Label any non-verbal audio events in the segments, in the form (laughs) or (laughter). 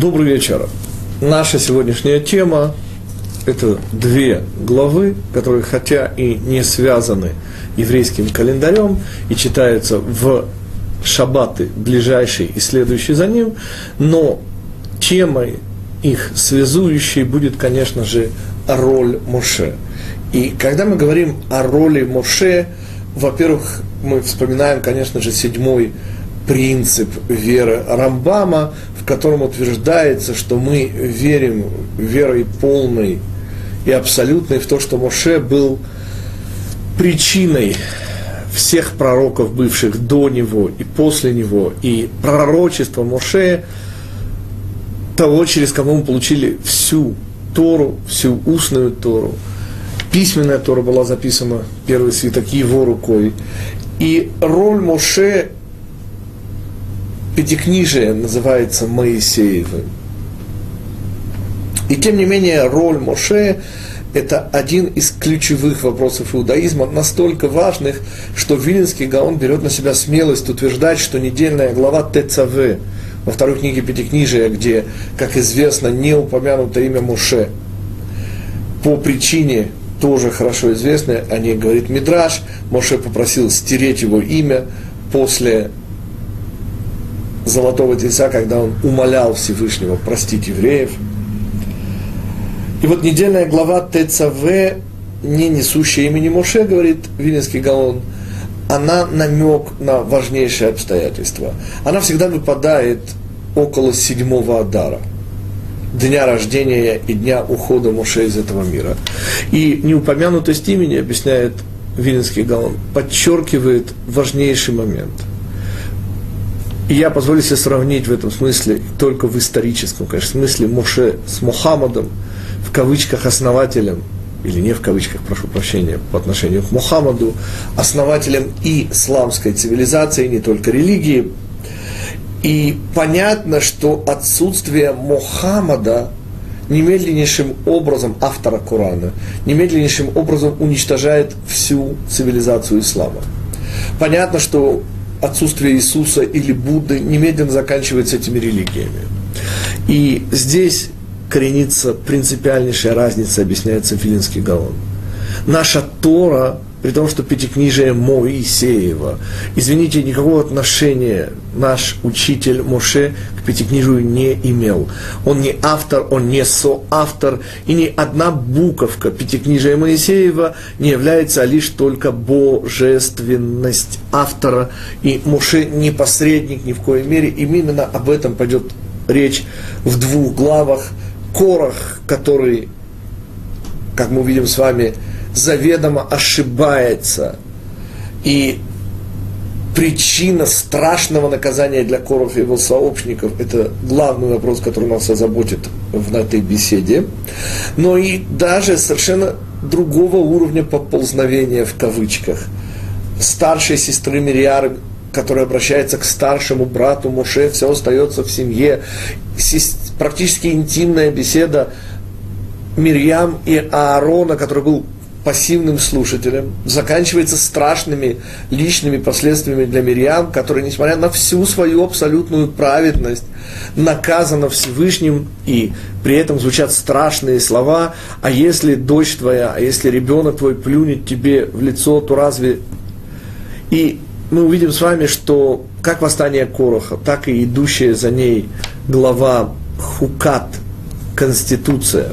Добрый вечер. Наша сегодняшняя тема – это две главы, которые, хотя и не связаны еврейским календарем и читаются в шаббаты ближайший и следующий за ним, но темой их связующей будет, конечно же, роль Моше. И когда мы говорим о роли Моше, во-первых, мы вспоминаем, конечно же, седьмой принцип веры Рамбама, в котором утверждается, что мы верим верой полной и абсолютной в то, что Моше был причиной всех пророков, бывших до него и после него, и пророчество Моше, того, через кого мы получили всю Тору, всю устную Тору. Письменная Тора была записана, первый свиток, его рукой. И роль Моше Пятикнижие называется Моисеевым. И тем не менее роль Моше – это один из ключевых вопросов иудаизма, настолько важных, что Вилинский Гаон берет на себя смелость утверждать, что недельная глава ТЦВ во второй книге Пятикнижия, где, как известно, не упомянуто имя Моше, по причине тоже хорошо известной, о ней говорит Мидраш, Моше попросил стереть его имя после золотого тельца, когда он умолял Всевышнего простить евреев. И вот недельная глава ТЦВ, не несущая имени Моше, говорит Вилинский Гаон, она намек на важнейшее обстоятельство. Она всегда выпадает около седьмого Адара, дня рождения и дня ухода Моше из этого мира. И неупомянутость имени, объясняет Вилинский Гаон, подчеркивает важнейший момент – и я позволю себе сравнить в этом смысле, только в историческом, конечно, смысле, Моше с Мухаммадом, в кавычках основателем, или не в кавычках, прошу прощения, по отношению к Мухаммаду, основателем и исламской цивилизации, не только религии. И понятно, что отсутствие Мухаммада немедленнейшим образом, автора Корана, немедленнейшим образом уничтожает всю цивилизацию ислама. Понятно, что отсутствие Иисуса или Будды немедленно заканчивается этими религиями. И здесь коренится принципиальнейшая разница, объясняется Филинский Гаон. Наша Тора при том, что Пятикнижие Моисеева. Извините, никакого отношения наш учитель Моше к Пятикнижию не имел. Он не автор, он не соавтор, и ни одна буковка Пятикнижия Моисеева не является лишь только божественность автора. И Моше не посредник ни в коей мере. Именно об этом пойдет речь в двух главах. Корах, который, как мы увидим с вами, заведомо ошибается. И причина страшного наказания для Коров и его сообщников – это главный вопрос, который нас озаботит в этой беседе. Но и даже совершенно другого уровня поползновения в кавычках. Старшей сестры Мириары, которая обращается к старшему брату Муше, все остается в семье. Практически интимная беседа Мирьям и Аарона, который был пассивным слушателем, заканчивается страшными личными последствиями для Мирьям, которая, несмотря на всю свою абсолютную праведность, наказана Всевышним, и при этом звучат страшные слова, а если дочь твоя, а если ребенок твой плюнет тебе в лицо, то разве... И мы увидим с вами, что как восстание Короха, так и идущая за ней глава Хукат, Конституция,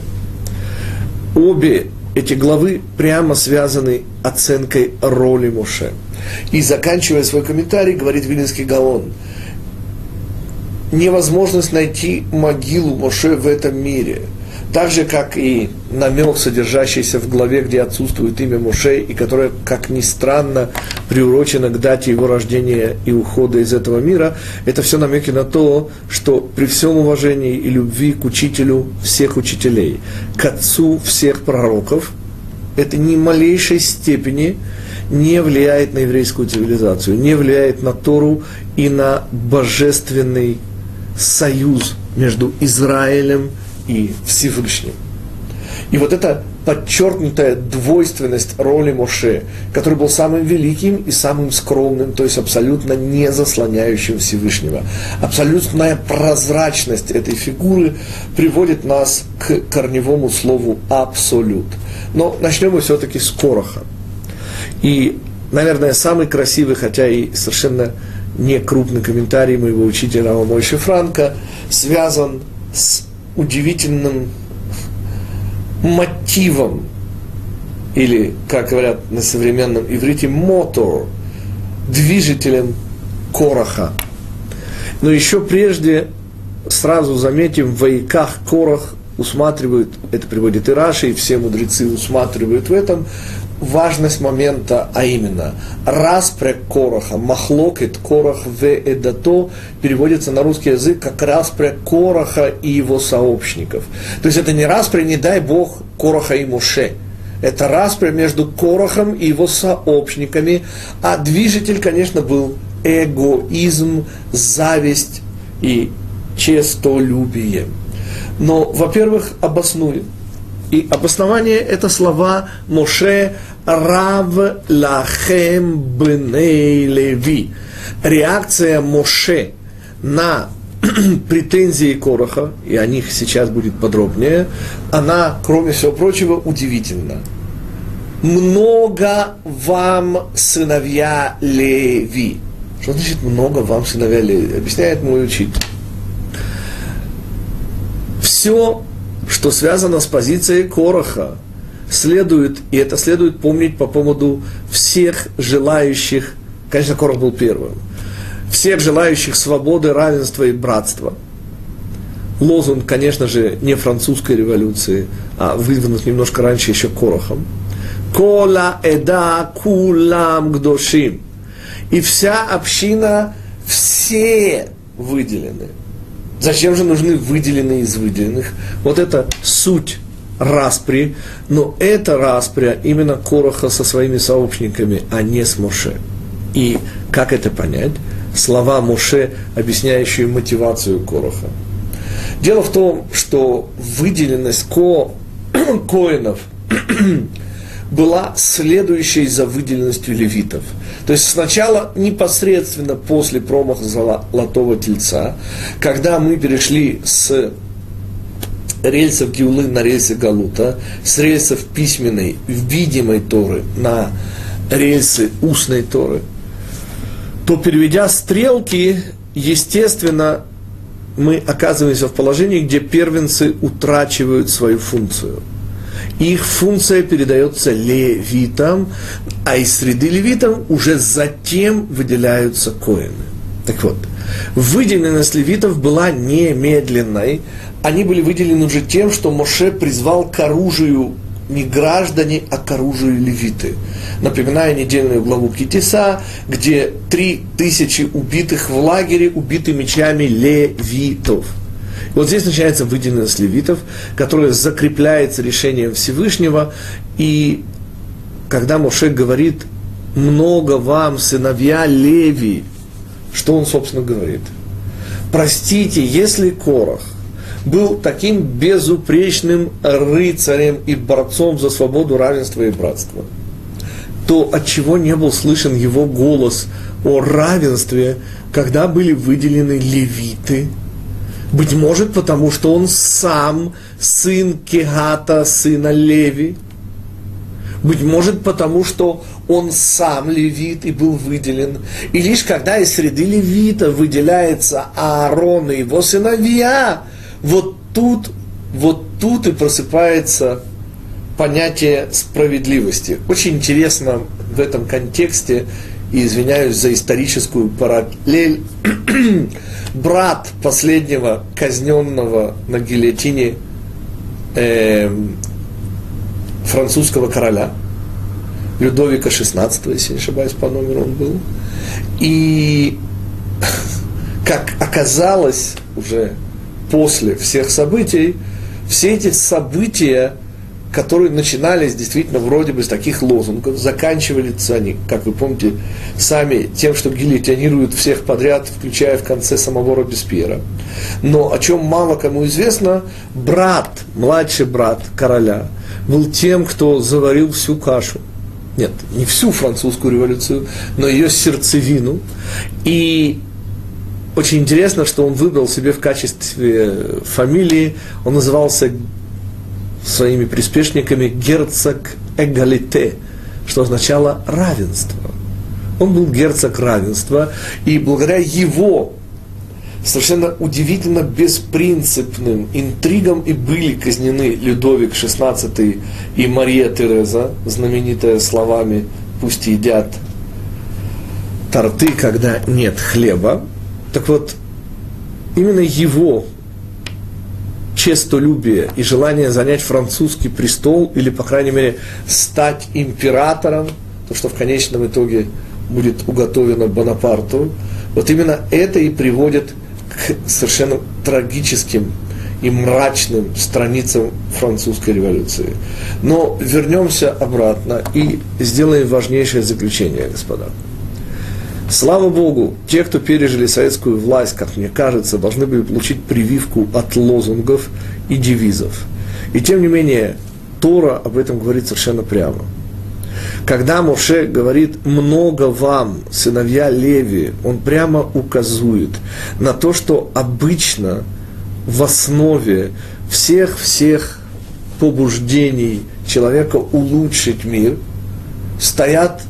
обе эти главы прямо связаны оценкой роли Моше. И заканчивая свой комментарий, говорит Вилинский Гаон, невозможность найти могилу Моше в этом мире – так же, как и намек, содержащийся в главе, где отсутствует имя Мушей, и которое, как ни странно, приурочено к дате его рождения и ухода из этого мира, это все намеки на то, что при всем уважении и любви к учителю всех учителей, к отцу всех пророков, это ни малейшей степени не влияет на еврейскую цивилизацию, не влияет на Тору и на божественный союз между Израилем и Всевышним. И вот эта подчеркнутая двойственность роли Моше, который был самым великим и самым скромным, то есть абсолютно не заслоняющим Всевышнего. Абсолютная прозрачность этой фигуры приводит нас к корневому слову «абсолют». Но начнем мы все-таки с Короха. И, наверное, самый красивый, хотя и совершенно не крупный комментарий моего учителя Мойши Франка связан с удивительным мотивом, или, как говорят на современном иврите, мотор, движителем Короха. Но еще прежде сразу заметим, в Вайках Корах усматривают, это приводит и Раши, и все мудрецы усматривают в этом, важность момента, а именно распря Короха, махлокет Корах в Эдато переводится на русский язык как распря Короха и его сообщников. То есть это не распря, не дай Бог, Короха и Муше. Это распря между Корохом и его сообщниками, а движитель, конечно, был эгоизм, зависть и честолюбие. Но, во-первых, обоснуем – и обоснование это слова Моше Рав Лахем Бней Леви. Реакция Моше на (clears throat) претензии Короха, и о них сейчас будет подробнее, она, кроме всего прочего, удивительна. Много вам сыновья Леви. Что значит много вам сыновья Леви? Объясняет мой учитель. Все что связано с позицией Короха, следует, и это следует помнить по поводу всех желающих, конечно, Корох был первым, всех желающих свободы, равенства и братства. Лозунг, конечно же, не французской революции, а выдвинут немножко раньше еще Корохом. Кола эда кулам гдошим. И вся община, все выделены. Зачем же нужны выделенные из выделенных? Вот это суть распри, но это распря именно Короха со своими сообщниками, а не с Моше. И как это понять? Слова Моше, объясняющие мотивацию Короха. Дело в том, что выделенность ко, (clears throat) коинов (clears throat) была следующей за выделенностью левитов. То есть сначала непосредственно после промаха золотого тельца, когда мы перешли с рельсов Гиулы на рельсы Галута, с рельсов письменной, видимой Торы на рельсы устной Торы, то переведя стрелки, естественно, мы оказываемся в положении, где первенцы утрачивают свою функцию – их функция передается левитам, а из среды левитам уже затем выделяются коины. Так вот, выделенность левитов была немедленной. Они были выделены уже тем, что Моше призвал к оружию не граждане, а к оружию левиты. Напоминаю недельную главу Китиса, где три тысячи убитых в лагере убиты мечами левитов. Вот здесь начинается выделенность левитов, которая закрепляется решением Всевышнего. И когда Моше говорит, много вам, сыновья Леви, что он, собственно, говорит? Простите, если Корах был таким безупречным рыцарем и борцом за свободу, равенство и братство, то от чего не был слышен его голос о равенстве, когда были выделены левиты – быть может, потому что он сам сын Кегата, сына Леви. Быть может, потому что он сам левит и был выделен. И лишь когда из среды левита выделяется Аарон и его сыновья, вот тут, вот тут и просыпается понятие справедливости. Очень интересно в этом контексте и извиняюсь за историческую параллель, (clears throat) брат последнего казненного на гильотине э, французского короля, Людовика XVI, если не ошибаюсь, по номеру он был. И, (laughs) как оказалось уже после всех событий, все эти события которые начинались действительно вроде бы с таких лозунгов, заканчивались они, как вы помните, сами тем, что гильотинируют всех подряд, включая в конце самого Робеспьера. Но о чем мало кому известно, брат, младший брат короля, был тем, кто заварил всю кашу. Нет, не всю французскую революцию, но ее сердцевину. И очень интересно, что он выбрал себе в качестве фамилии, он назывался своими приспешниками герцог Эгалите, что означало равенство. Он был герцог равенства, и благодаря его совершенно удивительно беспринципным интригам и были казнены Людовик XVI и Мария Тереза, знаменитая словами «пусть едят торты, когда нет хлеба». Так вот, именно его честолюбие и желание занять французский престол, или, по крайней мере, стать императором, то, что в конечном итоге будет уготовено Бонапарту, вот именно это и приводит к совершенно трагическим и мрачным страницам французской революции. Но вернемся обратно и сделаем важнейшее заключение, господа. Слава Богу, те, кто пережили советскую власть, как мне кажется, должны были получить прививку от лозунгов и девизов. И тем не менее, Тора об этом говорит совершенно прямо. Когда Моше говорит «много вам, сыновья Леви», он прямо указывает на то, что обычно в основе всех-всех побуждений человека улучшить мир стоят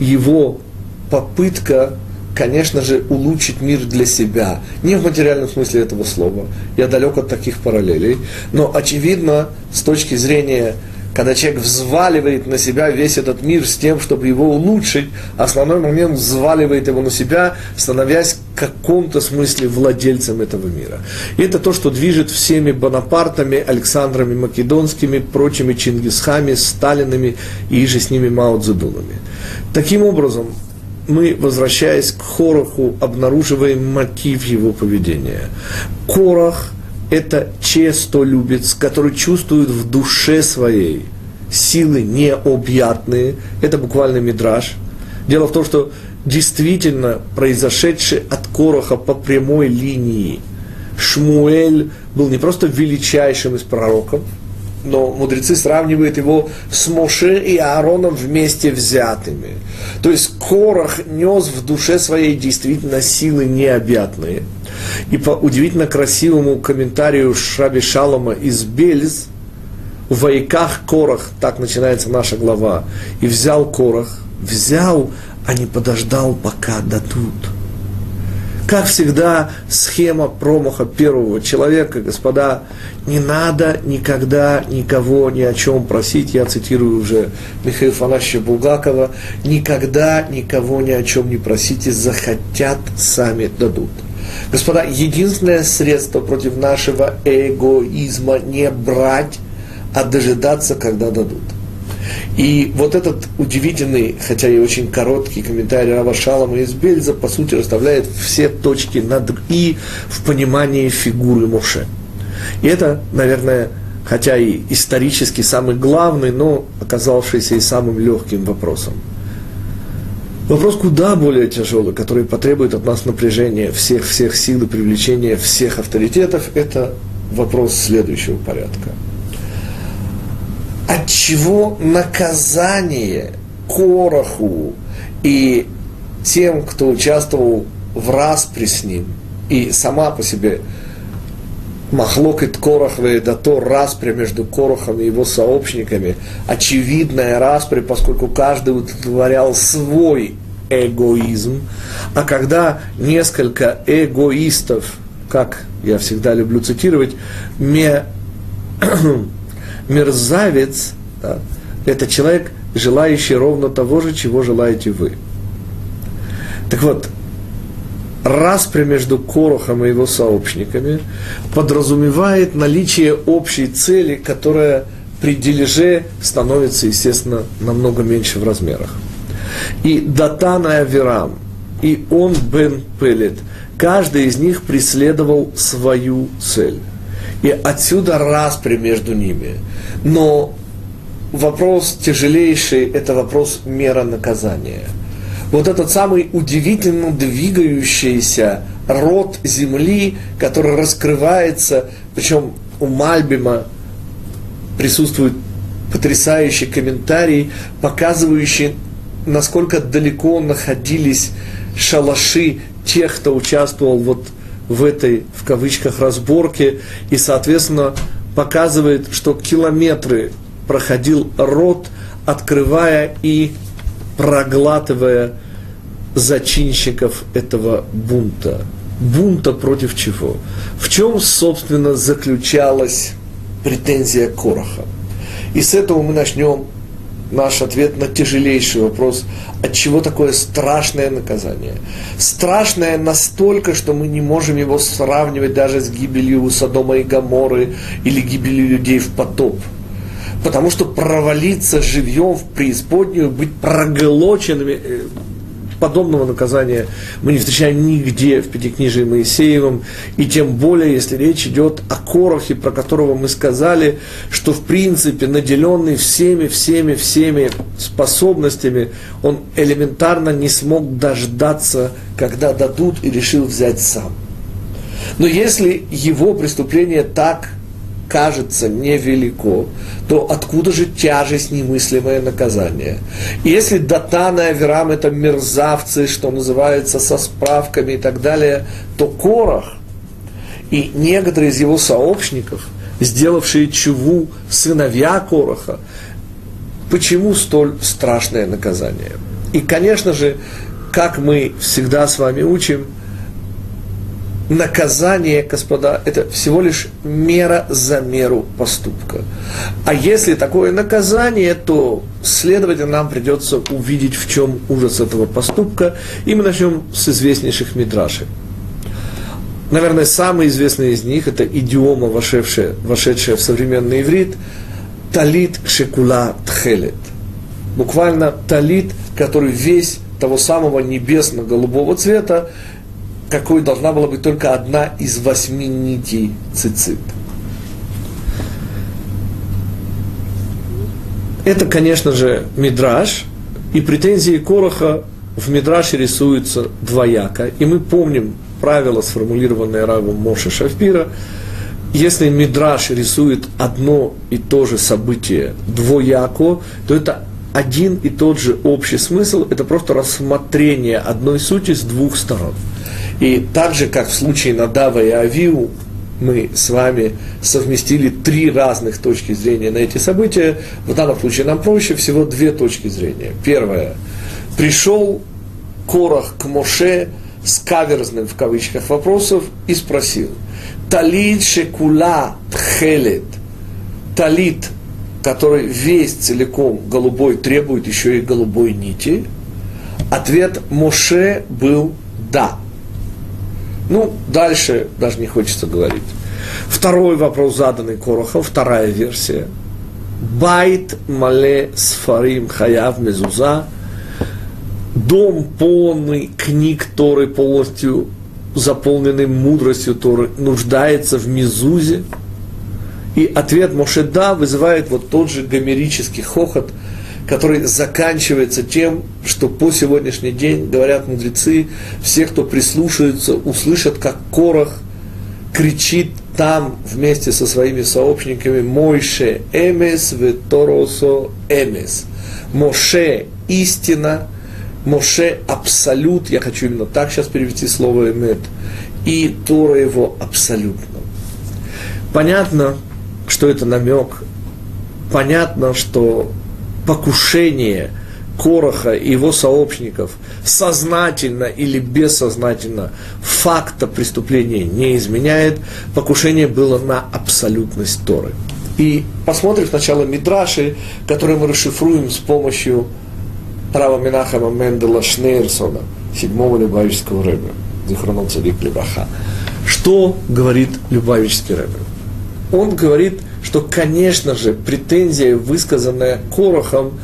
его попытка, конечно же, улучшить мир для себя. Не в материальном смысле этого слова. Я далек от таких параллелей. Но очевидно, с точки зрения когда человек взваливает на себя весь этот мир с тем, чтобы его улучшить, основной момент взваливает его на себя, становясь в каком-то смысле владельцем этого мира. И это то, что движет всеми Бонапартами, Александрами Македонскими, прочими Чингисхами, Сталинами и же с ними Мао Цзэдунами. Таким образом, мы, возвращаясь к Хороху, обнаруживаем мотив его поведения. Корах – это честолюбец, который чувствует в душе своей силы необъятные. Это буквально мидраж. Дело в том, что действительно произошедший от Короха по прямой линии Шмуэль был не просто величайшим из пророков, но мудрецы сравнивают его с Моше и Аароном вместе взятыми. То есть Корах нес в душе своей действительно силы необъятные. И по удивительно красивому комментарию Шраби Шалома из Бельз, в Вайках Корах, так начинается наша глава, и взял Корах, взял, а не подождал, пока дадут. Как всегда, схема промаха первого человека, господа, не надо никогда никого ни о чем просить. Я цитирую уже Михаила Фанасьевича Булгакова. Никогда никого ни о чем не просите, захотят, сами дадут. Господа, единственное средство против нашего эгоизма не брать, а дожидаться, когда дадут. И вот этот удивительный, хотя и очень короткий комментарий Рава Шалама из Бельза, по сути, расставляет все точки над «и» в понимании фигуры Моше. И это, наверное, хотя и исторически самый главный, но оказавшийся и самым легким вопросом. Вопрос куда более тяжелый, который потребует от нас напряжения всех-всех сил и привлечения всех авторитетов, это вопрос следующего порядка – от чего наказание Короху и тем, кто участвовал в распре с ним, и сама по себе Корохве, да то распря между Корохом и его сообщниками, очевидная распря, поскольку каждый удовлетворял свой эгоизм, а когда несколько эгоистов, как я всегда люблю цитировать, ме (clears throat) мерзавец да, – это человек, желающий ровно того же, чего желаете вы. Так вот, распря между Корохом и его сообщниками подразумевает наличие общей цели, которая при дележе становится, естественно, намного меньше в размерах. И Датан и Аверам, и он Бен Пелет, каждый из них преследовал свою цель. И отсюда распри между ними. Но вопрос тяжелейший – это вопрос мера наказания. Вот этот самый удивительно двигающийся род земли, который раскрывается, причем у Мальбима присутствует потрясающий комментарий, показывающий, насколько далеко находились шалаши тех, кто участвовал вот в этой, в кавычках, разборке, и, соответственно, показывает, что километры проходил рот, открывая и проглатывая зачинщиков этого бунта. Бунта против чего? В чем, собственно, заключалась претензия Короха? И с этого мы начнем наш ответ на тяжелейший вопрос, от чего такое страшное наказание. Страшное настолько, что мы не можем его сравнивать даже с гибелью Содома и Гаморы или гибелью людей в потоп. Потому что провалиться живьем в преисподнюю, быть проглоченными, э, подобного наказания мы не встречаем нигде в Пятикнижии Моисеевом, и тем более, если речь идет о Корохе, про которого мы сказали, что в принципе наделенный всеми, всеми, всеми способностями, он элементарно не смог дождаться, когда дадут, и решил взять сам. Но если его преступление так кажется невелико, то откуда же тяжесть немыслимое наказание? Если Датан и Аверам это мерзавцы, что называется, со справками и так далее, то Корах и некоторые из его сообщников, сделавшие чуву сыновья Короха, почему столь страшное наказание? И, конечно же, как мы всегда с вами учим, наказание, господа, это всего лишь мера за меру поступка. А если такое наказание, то, следовательно, нам придется увидеть, в чем ужас этого поступка. И мы начнем с известнейших мидрашей. Наверное, самый известный из них – это идиома, вошедшая, вошедшая в современный иврит, талит шекула тхелет. Буквально талит, который весь того самого небесно-голубого цвета, какой должна была быть только одна из восьми нитей цицит. Это, конечно же, мидраж, и претензии Короха в мидраше рисуются двояко. И мы помним правило, сформулированное Равом Моше Шафира, если мидраш рисует одно и то же событие двояко, то это один и тот же общий смысл, это просто рассмотрение одной сути с двух сторон. И так же, как в случае Надава и Авиу, мы с вами совместили три разных точки зрения на эти события. В данном случае нам проще всего две точки зрения. Первое. Пришел Корах к Моше с каверзным в кавычках вопросов и спросил. Талит шекула тхелет. Талит, который весь целиком голубой, требует еще и голубой нити. Ответ Моше был да. Ну, дальше даже не хочется говорить. Второй вопрос, заданный Корохом, вторая версия. Байт мале сфарим хаяв мезуза. Дом полный книг Торы, полностью заполненный мудростью Торы, нуждается в мезузе. И ответ Мошеда вызывает вот тот же гомерический хохот – который заканчивается тем, что по сегодняшний день, говорят мудрецы, все, кто прислушаются, услышат, как Корах кричит там вместе со своими сообщниками Мойше Эмес Веторосо Эмес. Моше истина, Моше абсолют, я хочу именно так сейчас перевести слово Эмет, и Тора его абсолютно. Понятно, что это намек, понятно, что покушение Короха и его сообщников сознательно или бессознательно факта преступления не изменяет, покушение было на абсолютность Торы. И посмотрим сначала Мидраши, которые мы расшифруем с помощью права Минахама Мендела Шнейрсона, седьмого Любавического рэба, Зихронон Цадик Лебаха. Что говорит Любавический рэбе? Он говорит – что, конечно же, претензия, высказанная Корохом,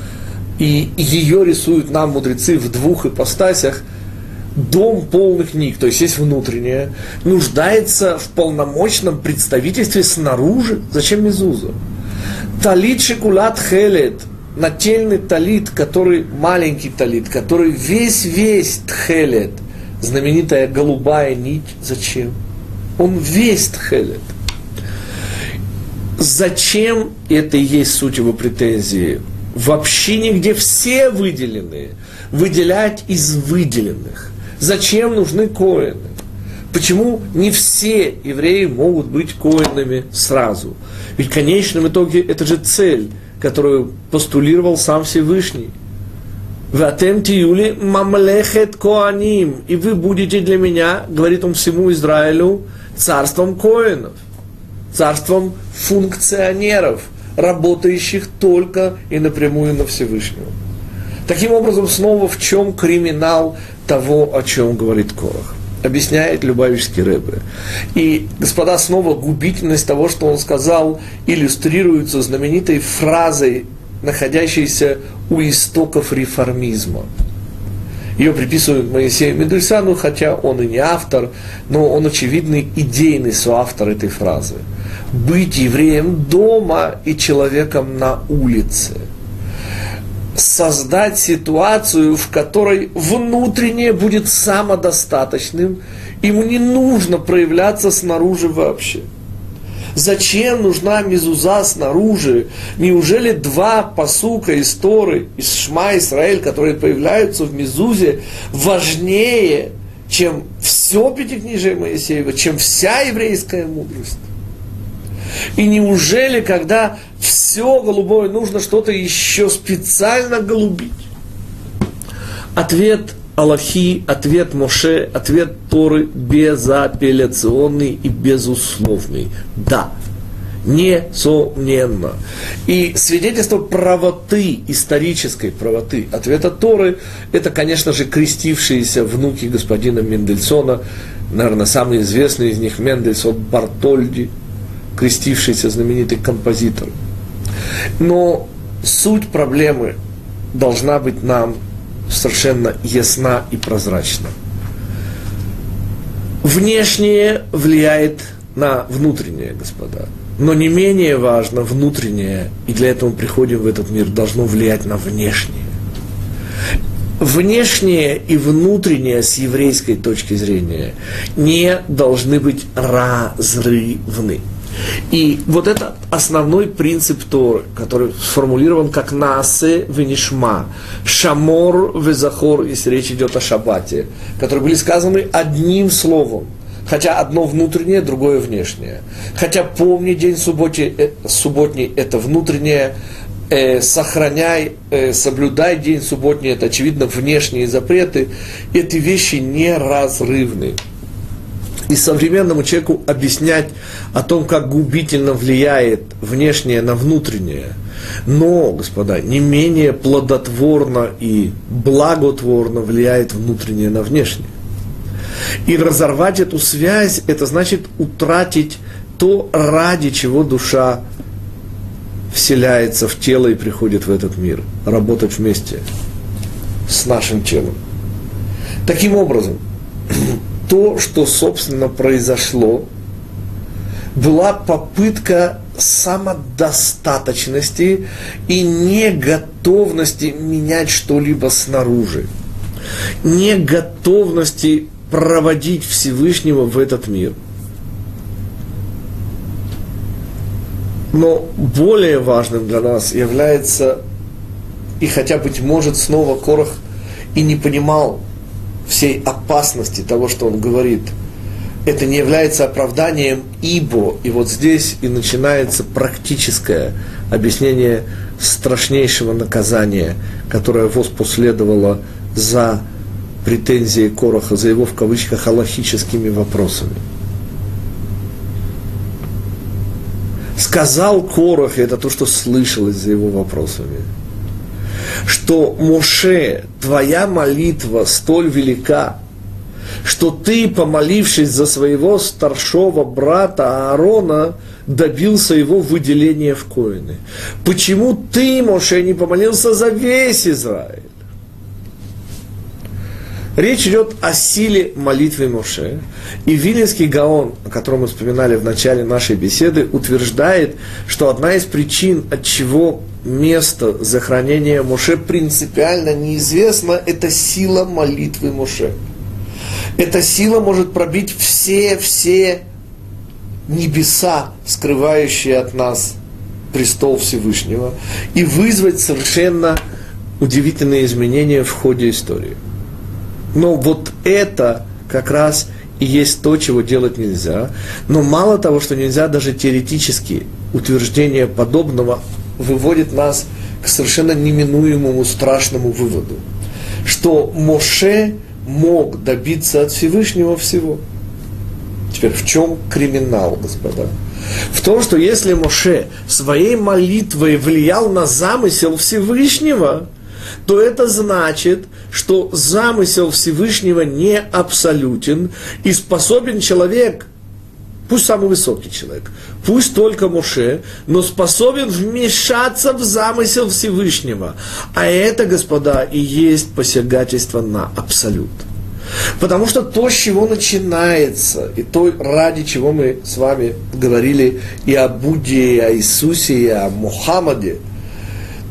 и ее рисуют нам мудрецы в двух ипостасях, дом полных книг, то есть есть внутреннее, нуждается в полномочном представительстве снаружи. Зачем Мезуза? Талит шикулат хелет, нательный талит, который маленький талит, который весь-весь тхелет, знаменитая голубая нить, зачем? Он весь тхелет. Зачем это и есть суть его претензии? Вообще нигде все выделенные. Выделять из выделенных. Зачем нужны коины? Почему не все евреи могут быть коинами сразу? Ведь в конечном итоге это же цель, которую постулировал сам Всевышний. Ватем тиюли мамлехет коаним. И вы будете для меня, говорит он всему Израилю, царством коинов, царством функционеров, работающих только и напрямую на Всевышнего. Таким образом, снова в чем криминал того, о чем говорит Корах? Объясняет Любавичский Рэбе. И, господа, снова губительность того, что он сказал, иллюстрируется знаменитой фразой, находящейся у истоков реформизма. Ее приписывают Моисею Медульсану, хотя он и не автор, но он очевидный идейный соавтор этой фразы. Быть евреем дома и человеком на улице – создать ситуацию, в которой внутреннее будет самодостаточным, ему не нужно проявляться снаружи вообще. Зачем нужна мезуза снаружи? Неужели два посука из Торы, из Шма Исраэль, которые появляются в мезузе, важнее, чем все пятикнижие Моисеева, чем вся еврейская мудрость? И неужели, когда все голубое, нужно что-то еще специально голубить? Ответ Аллахи, ответ Моше, ответ Торы безапелляционный и безусловный. Да, несомненно. И свидетельство правоты, исторической правоты ответа Торы, это, конечно же, крестившиеся внуки господина Мендельсона, наверное, самый известный из них Мендельсон Бартольди – крестившийся знаменитый композитор. Но суть проблемы должна быть нам совершенно ясна и прозрачна. Внешнее влияет на внутреннее, господа. Но не менее важно внутреннее, и для этого мы приходим в этот мир, должно влиять на внешнее. Внешнее и внутреннее с еврейской точки зрения не должны быть разрывны. И вот это основной принцип Торы, который сформулирован как Наасе Венишма, Шамор Везахор, если речь идет о Шабате, которые были сказаны одним словом. Хотя одно внутреннее, другое внешнее. Хотя помни день субботи, э, субботний – это внутреннее, э, сохраняй, э, соблюдай день субботний – это, очевидно, внешние запреты. Эти вещи неразрывны и современному человеку объяснять о том, как губительно влияет внешнее на внутреннее. Но, господа, не менее плодотворно и благотворно влияет внутреннее на внешнее. И разорвать эту связь, это значит утратить то, ради чего душа вселяется в тело и приходит в этот мир. Работать вместе с нашим телом. Таким образом, (clears throat) то, что, собственно, произошло, была попытка самодостаточности и неготовности менять что-либо снаружи, неготовности проводить Всевышнего в этот мир. Но более важным для нас является, и хотя, быть может, снова Корах и не понимал всей опасности того, что он говорит, это не является оправданием ибо. И вот здесь и начинается практическое объяснение страшнейшего наказания, которое воспоследовало за претензии Короха, за его в кавычках аллахическими вопросами. Сказал Корох, это то, что слышалось за его вопросами – что Моше, твоя молитва столь велика, что ты, помолившись за своего старшего брата Аарона, добился его выделения в коины. Почему ты, Моше, не помолился за весь Израиль? Речь идет о силе молитвы Моше. И Вильнинский Гаон, о котором мы вспоминали в начале нашей беседы, утверждает, что одна из причин, от чего место захоронения Моше принципиально неизвестно, это сила молитвы Моше. Эта сила может пробить все-все небеса, скрывающие от нас престол Всевышнего, и вызвать совершенно удивительные изменения в ходе истории. Но вот это как раз и есть то, чего делать нельзя. Но мало того, что нельзя, даже теоретически утверждение подобного выводит нас к совершенно неминуемому страшному выводу, что Моше мог добиться от Всевышнего всего. Теперь в чем криминал, господа? В том, что если Моше своей молитвой влиял на замысел Всевышнего, то это значит, что замысел Всевышнего не абсолютен, и способен человек, пусть самый высокий человек, пусть только Моше, но способен вмешаться в замысел Всевышнего. А это, господа, и есть посягательство на абсолют. Потому что то, с чего начинается, и то, ради чего мы с вами говорили и о Будде, и о Иисусе, и о Мухаммаде,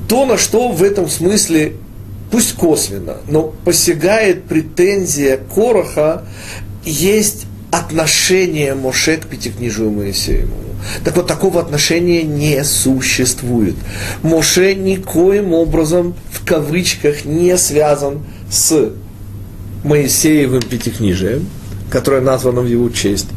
то, на что в этом смысле, пусть косвенно, но посягает претензия Короха, есть отношение Моше к Пятикнижию Моисееву. Так вот, такого отношения не существует. Моше никоим образом, в кавычках, не связан с Моисеевым Пятикнижием, которое названо в его честь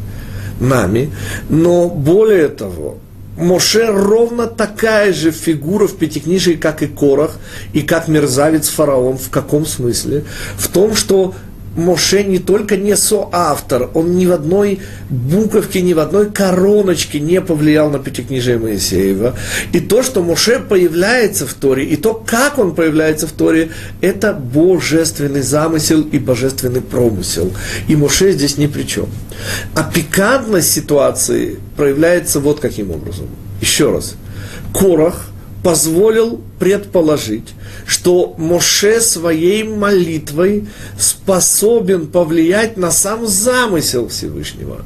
нами, но более того, Моше ровно такая же фигура в Пятикнижии, как и Корах, и как мерзавец фараон. В каком смысле? В том, что Моше не только не соавтор, он ни в одной буковке, ни в одной короночке не повлиял на Пятикнижие Моисеева. И то, что Моше появляется в Торе, и то, как он появляется в Торе, это божественный замысел и божественный промысел. И Моше здесь ни при чем. А пикантность ситуации проявляется вот каким образом. Еще раз. Корах позволил предположить, что Моше своей молитвой способен повлиять на сам замысел Всевышнего.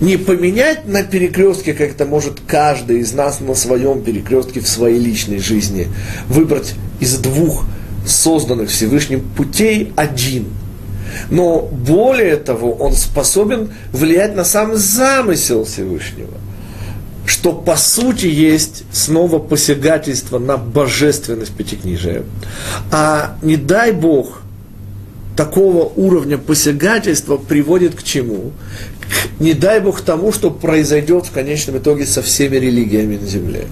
Не поменять на перекрестке, как это может каждый из нас на своем перекрестке в своей личной жизни, выбрать из двух созданных Всевышним путей один. Но более того, он способен влиять на сам замысел Всевышнего что по сути есть снова посягательство на божественность Пятикнижия. А не дай Бог, такого уровня посягательства приводит к чему? К, не дай Бог тому, что произойдет в конечном итоге со всеми религиями на земле,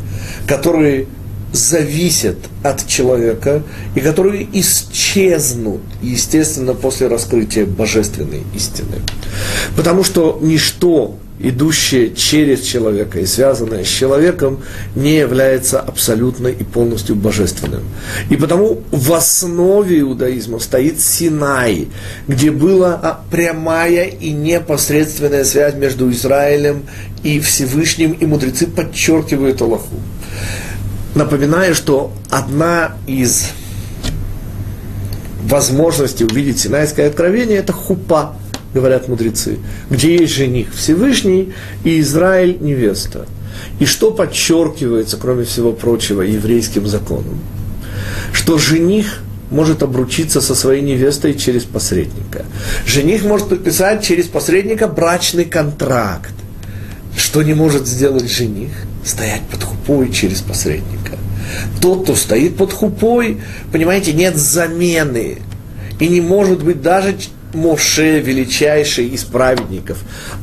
которые зависят от человека и которые исчезнут, естественно, после раскрытия божественной истины. Потому что ничто идущее через человека и связанное с человеком, не является абсолютно и полностью божественным. И потому в основе иудаизма стоит Синай, где была прямая и непосредственная связь между Израилем и Всевышним, и мудрецы подчеркивают Аллаху. Напоминаю, что одна из возможностей увидеть Синайское откровение – это хупа – говорят мудрецы, где есть жених Всевышний и Израиль невеста. И что подчеркивается, кроме всего прочего, еврейским законом? Что жених может обручиться со своей невестой через посредника. Жених может подписать через посредника брачный контракт. Что не может сделать жених? Стоять под хупой через посредника. Тот, кто стоит под хупой, понимаете, нет замены. И не может быть даже Моше, величайший из праведников,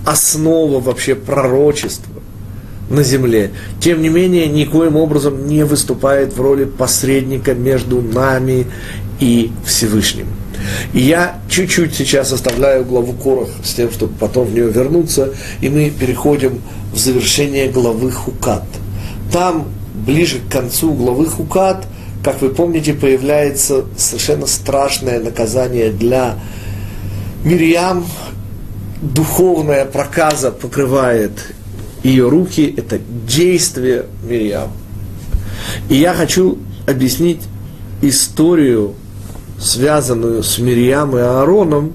основа вообще пророчества на земле, тем не менее, никоим образом не выступает в роли посредника между нами и Всевышним. И я чуть-чуть сейчас оставляю главу Корах с тем, чтобы потом в нее вернуться, и мы переходим в завершение главы Хукат. Там, ближе к концу главы Хукат, как вы помните, появляется совершенно страшное наказание для Мирьям духовная проказа покрывает ее руки, это действие Мирьям. И я хочу объяснить историю связанную с Мирьям и Аароном,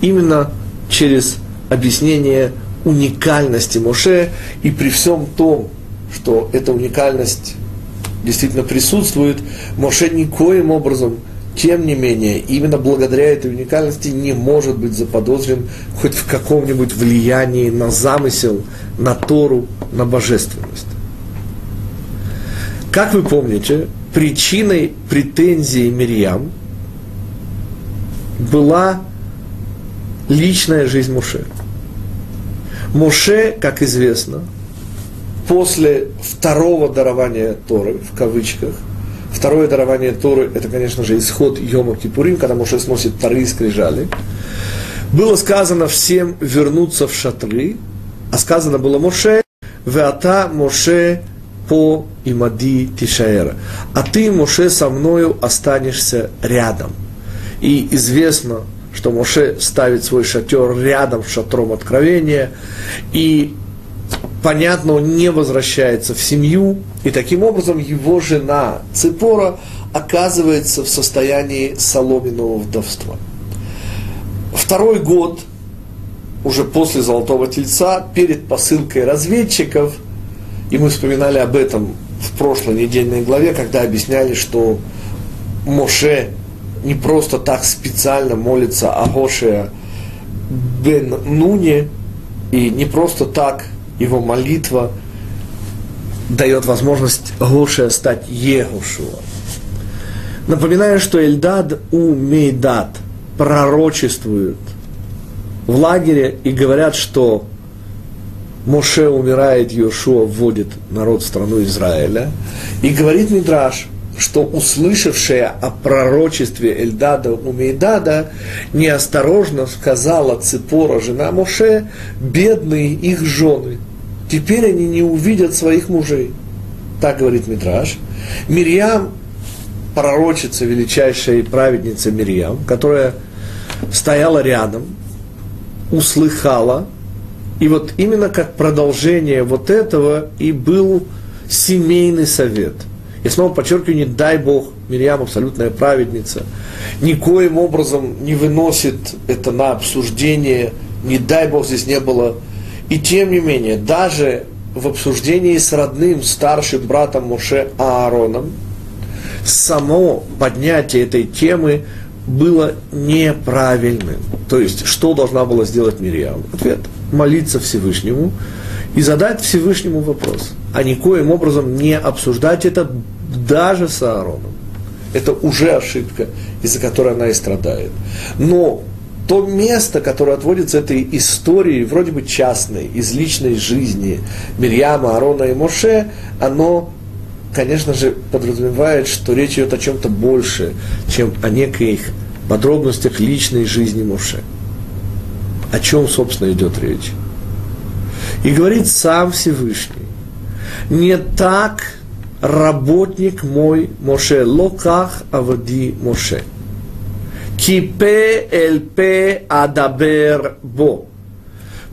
именно через объяснение уникальности Моше, и при всем том, что эта уникальность действительно присутствует, Моше никоим образом, тем не менее, именно благодаря этой уникальности не может быть заподозрен хоть в каком-нибудь влиянии на замысел, на Тору, на божественность. Как вы помните, причиной претензии Мирьям была личная жизнь Муше. Моше, как известно, после второго дарования Торы, в кавычках, второе дарование Торы, это, конечно же, исход Йома Кипурим, когда Моше сносит Торы и скрижали, было сказано всем вернуться в шатры, а сказано было Моше, Веата Моше по имади Тишаэра. А ты, Моше, со мною останешься рядом. И известно, что Моше ставит свой шатер рядом с шатром откровения, и, понятно, он не возвращается в семью, и таким образом его жена Ципора оказывается в состоянии соломенного вдовства. Второй год, уже после Золотого Тельца, перед посылкой разведчиков, и мы вспоминали об этом в прошлой недельной главе, когда объясняли, что Моше не просто так специально молится о Гоше бен Нуне, и не просто так его молитва дает возможность Гоше стать Егушуа. Напоминаю, что Эльдад у Мейдад пророчествует в лагере и говорят, что Моше умирает, Йошуа вводит народ в страну Израиля. И говорит Мидраш, что услышавшая о пророчестве Эльдада у Мейдада неосторожно сказала Ципора, жена Моше, бедные их жены. Теперь они не увидят своих мужей. Так говорит Мидраш. Мирьям, пророчица, величайшая праведница Мирьям, которая стояла рядом, услыхала, и вот именно как продолжение вот этого и был семейный совет – и снова подчеркиваю, не дай Бог, Мирьям абсолютная праведница, никоим образом не выносит это на обсуждение, не дай Бог здесь не было. И тем не менее, даже в обсуждении с родным старшим братом Моше Аароном, само поднятие этой темы было неправильным. То есть, что должна была сделать Мирьям? Ответ – молиться Всевышнему и задать Всевышнему вопрос, а никоим образом не обсуждать это даже с Аароном. Это уже ошибка, из-за которой она и страдает. Но то место, которое отводится этой истории, вроде бы частной, из личной жизни Мирьяма, Аарона и Моше, оно, конечно же, подразумевает, что речь идет о чем-то больше, чем о неких подробностях личной жизни Моше. О чем, собственно, идет речь? И говорит сам Всевышний. Не так работник мой Моше, локах авади Моше. Кипе эльпе адабер бо.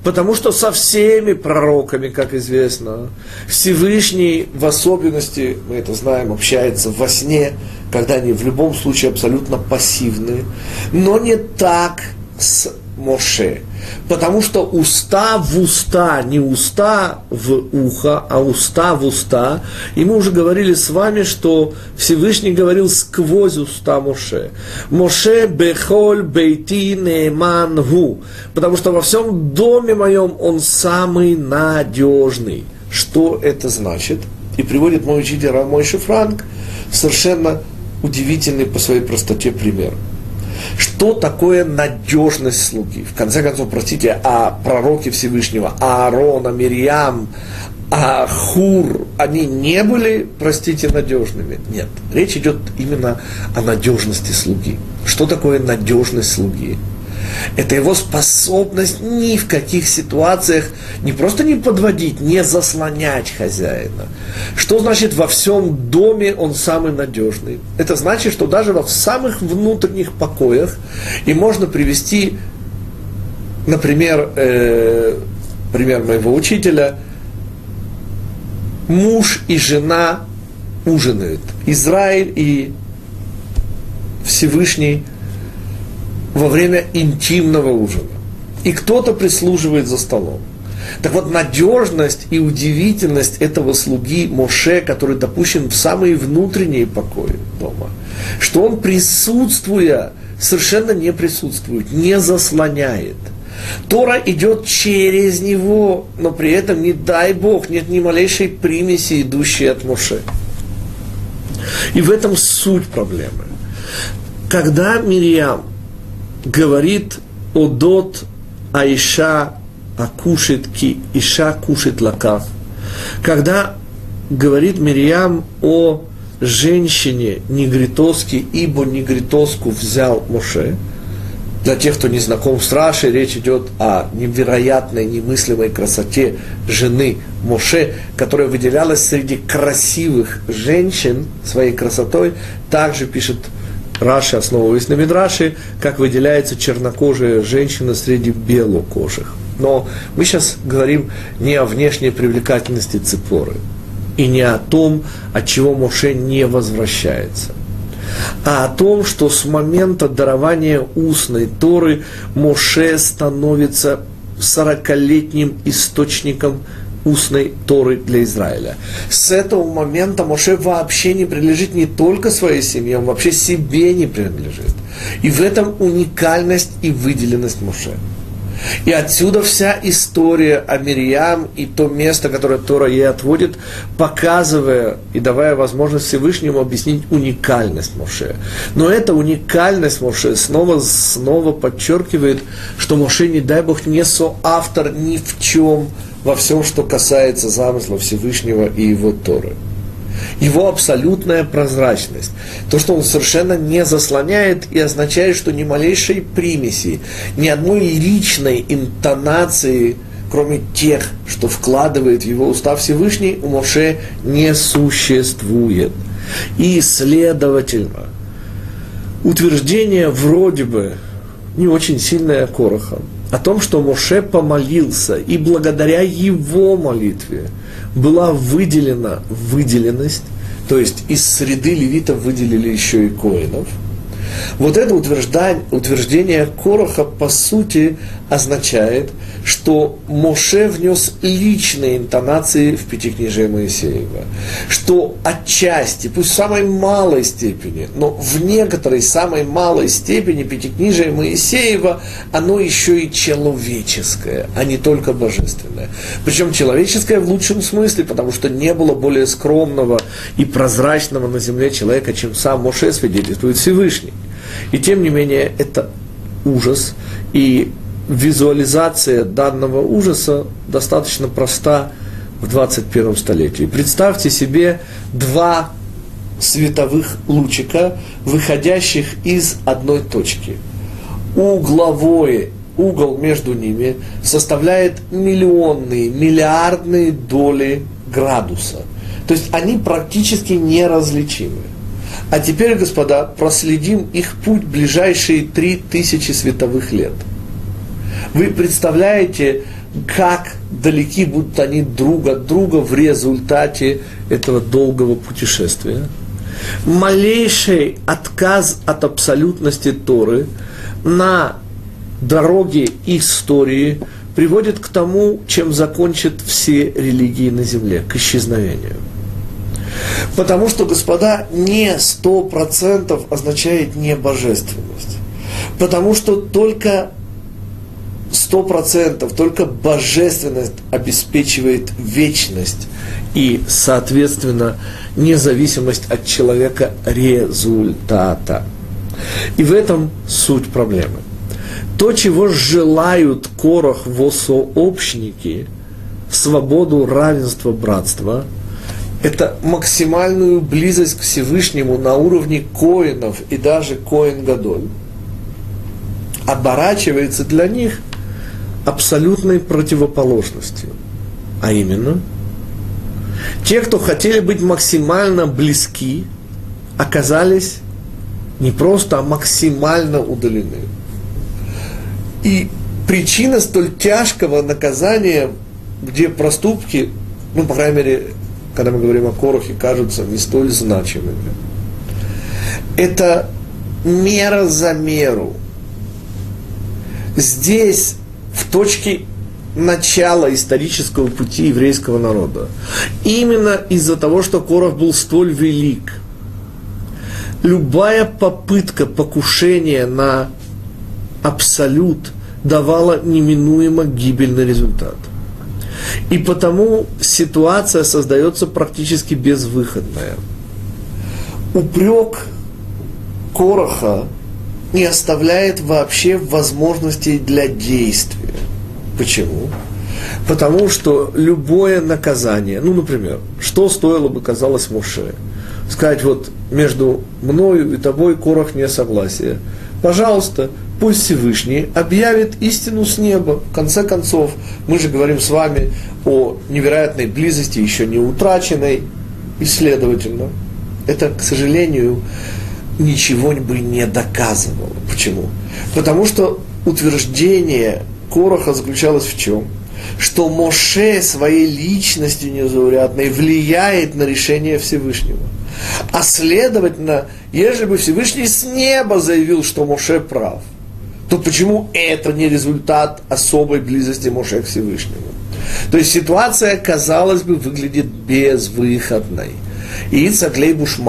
Потому что со всеми пророками, как известно, Всевышний в особенности, мы это знаем, общается во сне, когда они в любом случае абсолютно пассивны, но не так с Моше. Потому что уста в уста, не уста в ухо, а уста в уста. И мы уже говорили с вами, что Всевышний говорил сквозь уста Моше. Моше бехоль бейти нееман гу. Потому что во всем доме моем он самый надежный. Что это значит? И приводит мой учитель Рамойши Франк совершенно удивительный по своей простоте пример – что такое надежность слуги? В конце концов, простите, а пророки Всевышнего, Аарона, Мирьям, а Хур, они не были, простите, надежными. Нет, речь идет именно о надежности слуги. Что такое надежность слуги? Это его способность ни в каких ситуациях не просто не подводить, не заслонять хозяина. Что значит во всем доме он самый надежный? Это значит, что даже во самых внутренних покоях и можно привести, например, э, пример моего учителя, муж и жена ужинают. Израиль и Всевышний во время интимного ужина. И кто-то прислуживает за столом. Так вот, надежность и удивительность этого слуги Моше, который допущен в самые внутренние покои дома, что он, присутствуя, совершенно не присутствует, не заслоняет. Тора идет через него, но при этом, не дай Бог, нет ни малейшей примеси, идущей от Моше. И в этом суть проблемы. Когда Мирьям говорит о дот Аиша а кушает ки Иша кушает лакав, когда говорит Мирьям о женщине негритоски, ибо негритоску взял Моше. Для тех, кто не знаком с Рашей, речь идет о невероятной, немыслимой красоте жены Моше, которая выделялась среди красивых женщин своей красотой. Также пишет Раши, основываясь на Мидраше, как выделяется чернокожая женщина среди белокожих. Но мы сейчас говорим не о внешней привлекательности Ципоры и не о том, от чего Моше не возвращается, а о том, что с момента дарования устной Торы Моше становится сорокалетним источником устной Торы для Израиля. С этого момента Моше вообще не принадлежит не только своей семье, он вообще себе не принадлежит. И в этом уникальность и выделенность Моше. И отсюда вся история о Мирьям и то место, которое Тора ей отводит, показывая и давая возможность Всевышнему объяснить уникальность Моше. Но эта уникальность Моше снова, снова подчеркивает, что Моше, не дай Бог, не соавтор ни в чем во всем, что касается замысла Всевышнего и его Торы его абсолютная прозрачность. То, что он совершенно не заслоняет и означает, что ни малейшей примеси, ни одной личной интонации, кроме тех, что вкладывает в его уста Всевышний, у Моше не существует. И, следовательно, утверждение вроде бы не очень сильное Корохом, о том, что Моше помолился, и благодаря его молитве была выделена выделенность, то есть из среды левитов выделили еще и коинов. Вот это утверждение, утверждение Короха, по сути, означает, что Моше внес личные интонации в Пятикнижие Моисеева, что отчасти, пусть в самой малой степени, но в некоторой самой малой степени Пятикнижие Моисеева, оно еще и человеческое, а не только божественное. Причем человеческое в лучшем смысле, потому что не было более скромного и прозрачного на земле человека, чем сам Моше свидетельствует Всевышний. И тем не менее, это ужас, и визуализация данного ужаса достаточно проста в 21 столетии. Представьте себе два световых лучика, выходящих из одной точки. Угловой угол между ними составляет миллионные, миллиардные доли градуса. То есть они практически неразличимы. А теперь, господа, проследим их путь ближайшие три тысячи световых лет – вы представляете, как далеки будут они друг от друга в результате этого долгого путешествия? Малейший отказ от абсолютности Торы на дороге истории приводит к тому, чем закончат все религии на земле, к исчезновению. Потому что, господа, не сто процентов означает не божественность. Потому что только сто процентов, только божественность обеспечивает вечность и, соответственно, независимость от человека результата. И в этом суть проблемы. То, чего желают Корох во сообщники, свободу, равенство, братство, это максимальную близость к Всевышнему на уровне коинов и даже коин Гадоль, оборачивается для них – абсолютной противоположностью. А именно, те, кто хотели быть максимально близки, оказались не просто, а максимально удалены. И причина столь тяжкого наказания, где проступки, ну, по крайней мере, когда мы говорим о Корохе, кажутся не столь значимыми. Это мера за меру. Здесь, в точке начала исторического пути еврейского народа, именно из-за того, что Корох был столь велик, любая попытка покушения на абсолют давала неминуемо гибельный результат. И потому ситуация создается практически безвыходная. Упрек Короха не оставляет вообще возможностей для действия. Почему? Потому что любое наказание, ну, например, что стоило бы, казалось, Муше, сказать, вот между мною и тобой Корох не согласие. Пожалуйста, пусть Всевышний объявит истину с неба. В конце концов, мы же говорим с вами о невероятной близости, еще не утраченной, и следовательно, это, к сожалению, ничего бы не доказывало. Почему? Потому что утверждение Короха заключалось в чем? Что Моше своей личностью незаурядной влияет на решение Всевышнего. А следовательно, если бы Всевышний с неба заявил, что Моше прав, то почему это не результат особой близости Моше к Всевышнему? То есть ситуация, казалось бы, выглядит безвыходной. И Ицак Лейбуш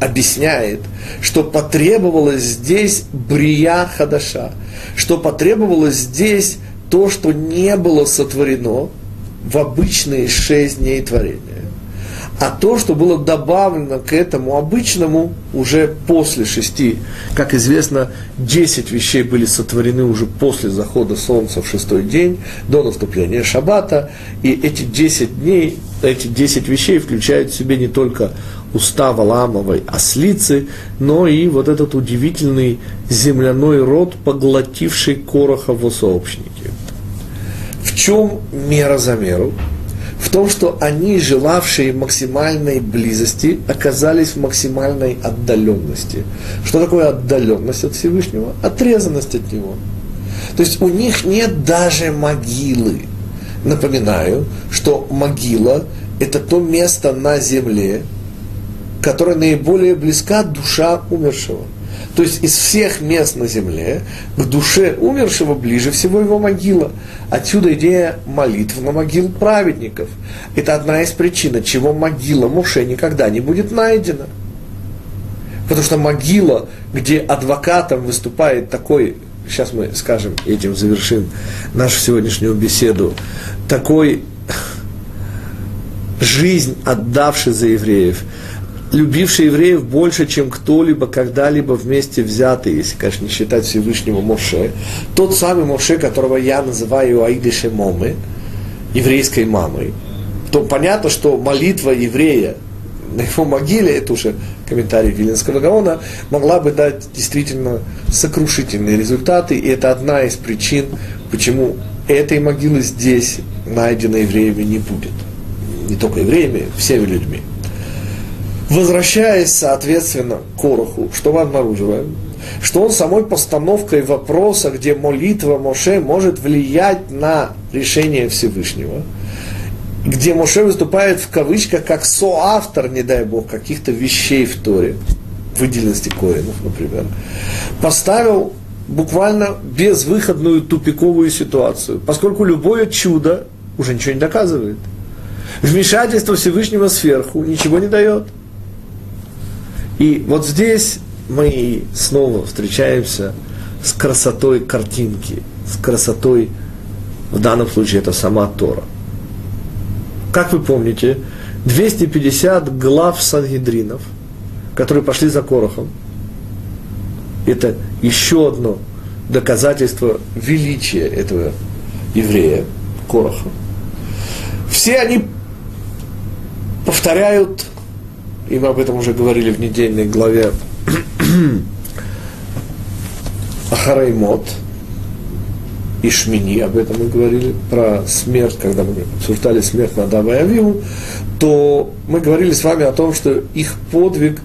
объясняет, что потребовалось здесь брия хадаша, что потребовалось здесь то, что не было сотворено в обычные шесть дней творения а то, что было добавлено к этому обычному уже после шести. Как известно, десять вещей были сотворены уже после захода солнца в шестой день, до наступления шаббата, и эти десять дней, эти десять вещей включают в себе не только уста Валамовой ослицы, но и вот этот удивительный земляной род, поглотивший Короха в сообщники. В чем мера за меру? в том, что они, желавшие максимальной близости, оказались в максимальной отдаленности. Что такое отдаленность от Всевышнего? Отрезанность от Него. То есть у них нет даже могилы. Напоминаю, что могила – это то место на земле, которое наиболее близка душа умершего – то есть из всех мест на земле к душе умершего ближе всего его могила. Отсюда идея молитв на могил праведников. Это одна из причин, чего могила Муше никогда не будет найдена. Потому что могила, где адвокатом выступает такой, сейчас мы скажем, этим завершим нашу сегодняшнюю беседу, такой жизнь отдавший за евреев, любивший евреев больше, чем кто-либо когда-либо вместе взятый, если, конечно, не считать Всевышнего Моше, тот самый Моше, которого я называю Аидыше Момы, еврейской мамой, то понятно, что молитва еврея на его могиле, это уже комментарий Виленского Гаона, могла бы дать действительно сокрушительные результаты, и это одна из причин, почему этой могилы здесь найденной евреями не будет. Не только евреями, всеми людьми. Возвращаясь, соответственно, к Короху, что мы обнаруживаем? Что он самой постановкой вопроса, где молитва Моше может влиять на решение Всевышнего, где Моше выступает в кавычках как соавтор, не дай бог, каких-то вещей в Торе, выделенности Коринов, например, поставил буквально безвыходную тупиковую ситуацию, поскольку любое чудо уже ничего не доказывает. Вмешательство Всевышнего сверху ничего не дает – и вот здесь мы снова встречаемся с красотой картинки, с красотой, в данном случае это сама Тора. Как вы помните, 250 глав Сангидринов, которые пошли за Корохом, это еще одно доказательство величия этого еврея, Короха. Все они повторяют и мы об этом уже говорили в недельной главе Ахараймот и Шмини, об этом мы говорили, про смерть, когда мы обсуждали смерть Надава и Авиву, то мы говорили с вами о том, что их подвиг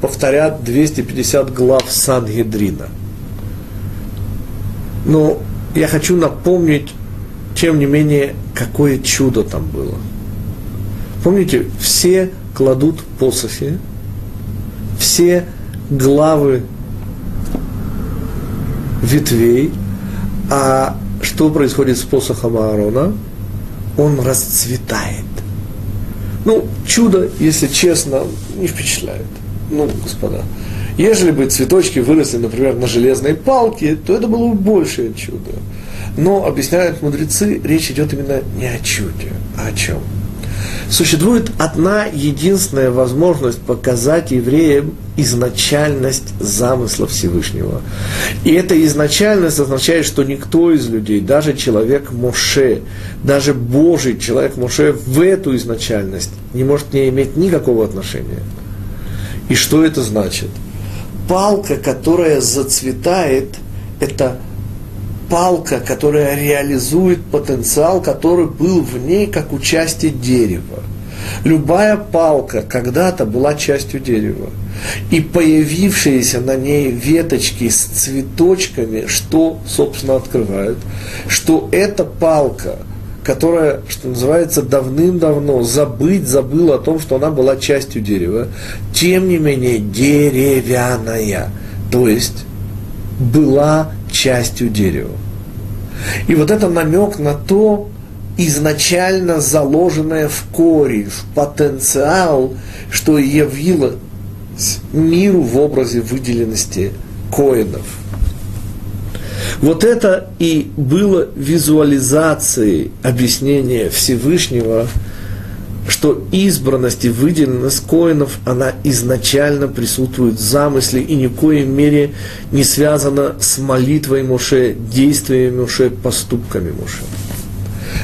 повторят 250 глав Сангедрина. Но я хочу напомнить, тем не менее, какое чудо там было – Помните, все кладут посохи, все главы ветвей, а что происходит с посохом Аарона? Он расцветает. Ну, чудо, если честно, не впечатляет. Ну, господа, ежели бы цветочки выросли, например, на железной палке, то это было бы большее чудо. Но, объясняют мудрецы, речь идет именно не о чуде, а о чем? Существует одна единственная возможность показать евреям изначальность замысла Всевышнего. И эта изначальность означает, что никто из людей, даже человек Моше, даже Божий человек Моше в эту изначальность не может не иметь никакого отношения. И что это значит? Палка, которая зацветает, это палка, которая реализует потенциал, который был в ней как участие дерева. Любая палка когда-то была частью дерева. И появившиеся на ней веточки с цветочками, что, собственно, открывают, что эта палка, которая, что называется, давным-давно забыть забыла о том, что она была частью дерева, тем не менее деревянная, то есть была частью дерева. И вот это намек на то, изначально заложенное в корень, в потенциал, что явилось миру в образе выделенности коинов. Вот это и было визуализацией объяснения Всевышнего – что избранность и выделенность коинов, она изначально присутствует в замысле и ни в коей мере не связана с молитвой Моше, действиями Моше, поступками Моше.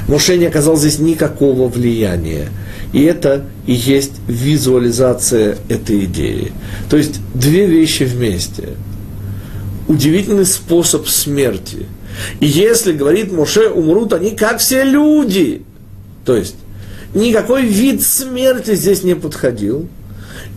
Моше не оказал здесь никакого влияния. И это и есть визуализация этой идеи. То есть две вещи вместе. Удивительный способ смерти. И если, говорит Моше, умрут они как все люди. То есть никакой вид смерти здесь не подходил.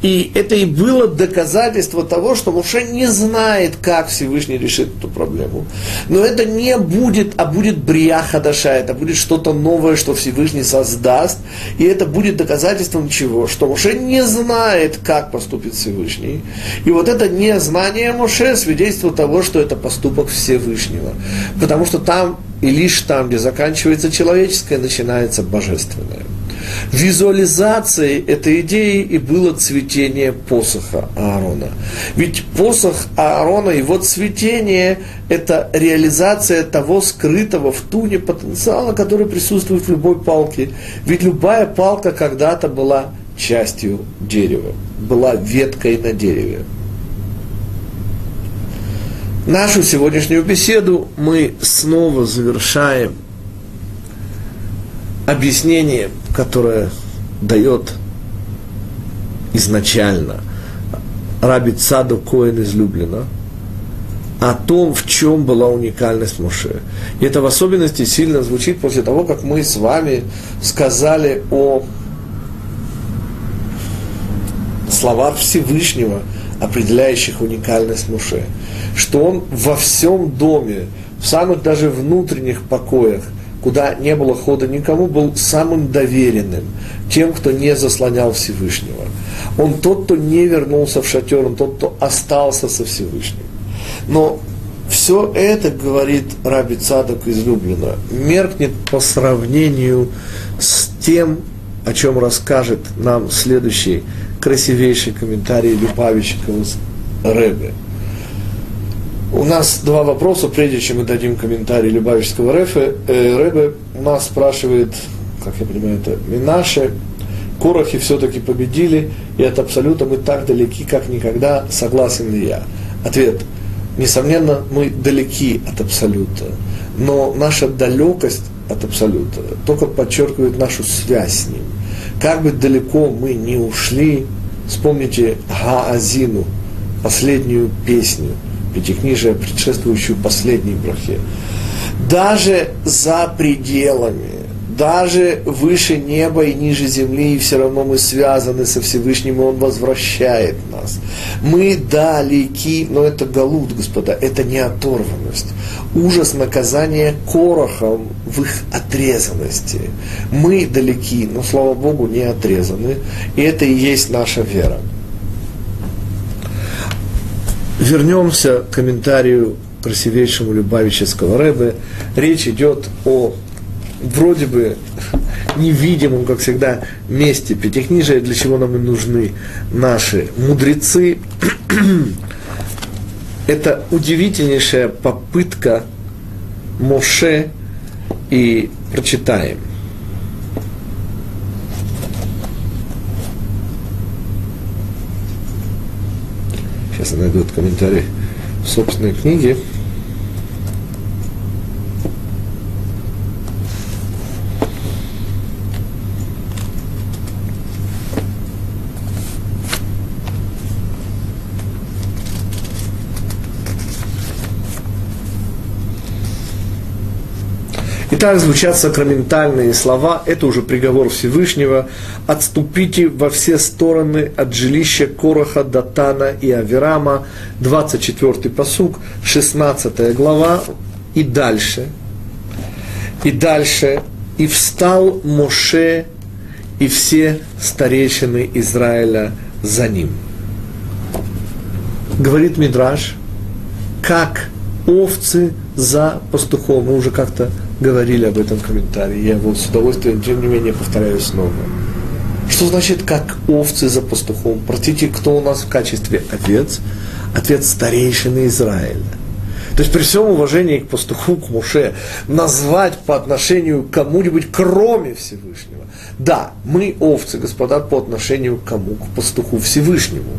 И это и было доказательство того, что Муше не знает, как Всевышний решит эту проблему. Но это не будет, а будет брия хадаша, это будет что-то новое, что Всевышний создаст. И это будет доказательством чего? Что Муше не знает, как поступит Всевышний. И вот это незнание Муше свидетельство того, что это поступок Всевышнего. Потому что там, и лишь там, где заканчивается человеческое, начинается божественное. Визуализацией этой идеи и было цветение посоха Аарона. Ведь посох Аарона, его цветение – это реализация того скрытого в туне потенциала, который присутствует в любой палке. Ведь любая палка когда-то была частью дерева, была веткой на дереве. Нашу сегодняшнюю беседу мы снова завершаем объяснение которое дает изначально Раби Цаду Коэн из Люблина, о том, в чем была уникальность Моше. И это в особенности сильно звучит после того, как мы с вами сказали о словах Всевышнего, определяющих уникальность Моше. Что он во всем доме, в самых даже внутренних покоях – куда не было хода никому, был самым доверенным, тем, кто не заслонял Всевышнего. Он тот, кто не вернулся в шатер, он тот, кто остался со Всевышним. Но все это, говорит Раби Цадок излюбленно, меркнет по сравнению с тем, о чем расскажет нам следующий красивейший комментарий Любавичикова Рэбе. У нас два вопроса, прежде чем мы дадим комментарий Любавического Рефе. Э, Рэбе нас спрашивает, как я понимаю, это Минаше, Корохи все-таки победили, и от абсолюта мы так далеки, как никогда, согласен ли я? Ответ. Несомненно, мы далеки от абсолюта, но наша далекость от абсолюта только подчеркивает нашу связь с ним. Как бы далеко мы не ушли, вспомните Гаазину, последнюю песню – пятикнижия, предшествующую последней брахе. Даже за пределами, даже выше неба и ниже земли, и все равно мы связаны со Всевышним, и Он возвращает нас. Мы далеки, но это галут, господа, это не оторванность. Ужас наказания корохом в их отрезанности. Мы далеки, но, слава Богу, не отрезаны, и это и есть наша вера. Вернемся к комментарию красивейшему Любавического Рэбе. Речь идет о вроде бы невидимом, как всегда, месте Пятикнижия, для чего нам и нужны наши мудрецы. (clears throat) Это удивительнейшая попытка Моше и прочитаем. Сейчас я найду этот комментарий в собственной книге. Итак, звучат сакраментальные слова, это уже приговор Всевышнего. «Отступите во все стороны от жилища Короха, Датана и Аверама». 24 посук, 16 глава и дальше. И дальше. «И встал Моше и все старейшины Израиля за ним». Говорит Мидраш, как овцы за пастухом. Мы уже как-то говорили об этом комментарии. Я его с удовольствием, тем не менее, повторяю снова. Что значит, как овцы за пастухом? Простите, кто у нас в качестве овец? Ответ старейшины Израиля. То есть при всем уважении к пастуху, к Муше, назвать по отношению к кому-нибудь, кроме Всевышнего. Да, мы овцы, господа, по отношению к кому? К пастуху Всевышнему.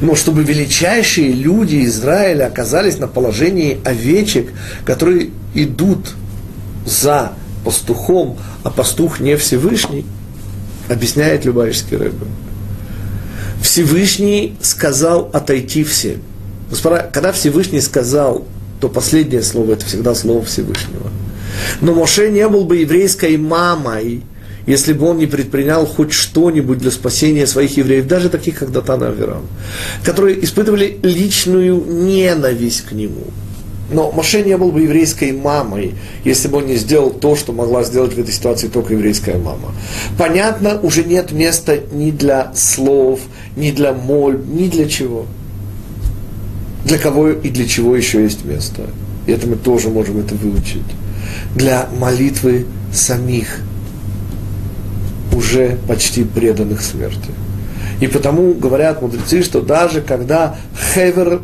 Но чтобы величайшие люди Израиля оказались на положении овечек, которые идут за пастухом, а пастух не Всевышний, объясняет Любавичский Рэбе. Всевышний сказал отойти всем. Господа, когда Всевышний сказал, то последнее слово это всегда слово Всевышнего. Но Моше не был бы еврейской мамой, если бы он не предпринял хоть что-нибудь для спасения своих евреев, даже таких, как Датан и Аверам, которые испытывали личную ненависть к нему – но Моше не был бы еврейской мамой, если бы он не сделал то, что могла сделать в этой ситуации только еврейская мама. Понятно, уже нет места ни для слов, ни для моль, ни для чего. Для кого и для чего еще есть место. И это мы тоже можем это выучить. Для молитвы самих, уже почти преданных смерти. И потому говорят мудрецы, что даже когда хевер,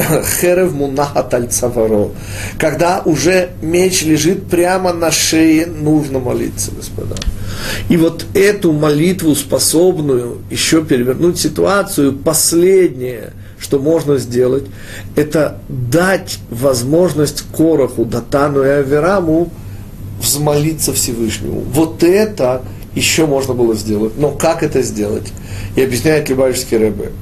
херев мунахат аль цаваро. Когда уже меч лежит прямо на шее, нужно молиться, господа. И вот эту молитву, способную еще перевернуть ситуацию, последнее, что можно сделать, это дать возможность Короху, Датану и Авераму взмолиться Всевышнему. Вот это еще можно было сделать. Но как это сделать? И объясняет Любавичский Рэбе.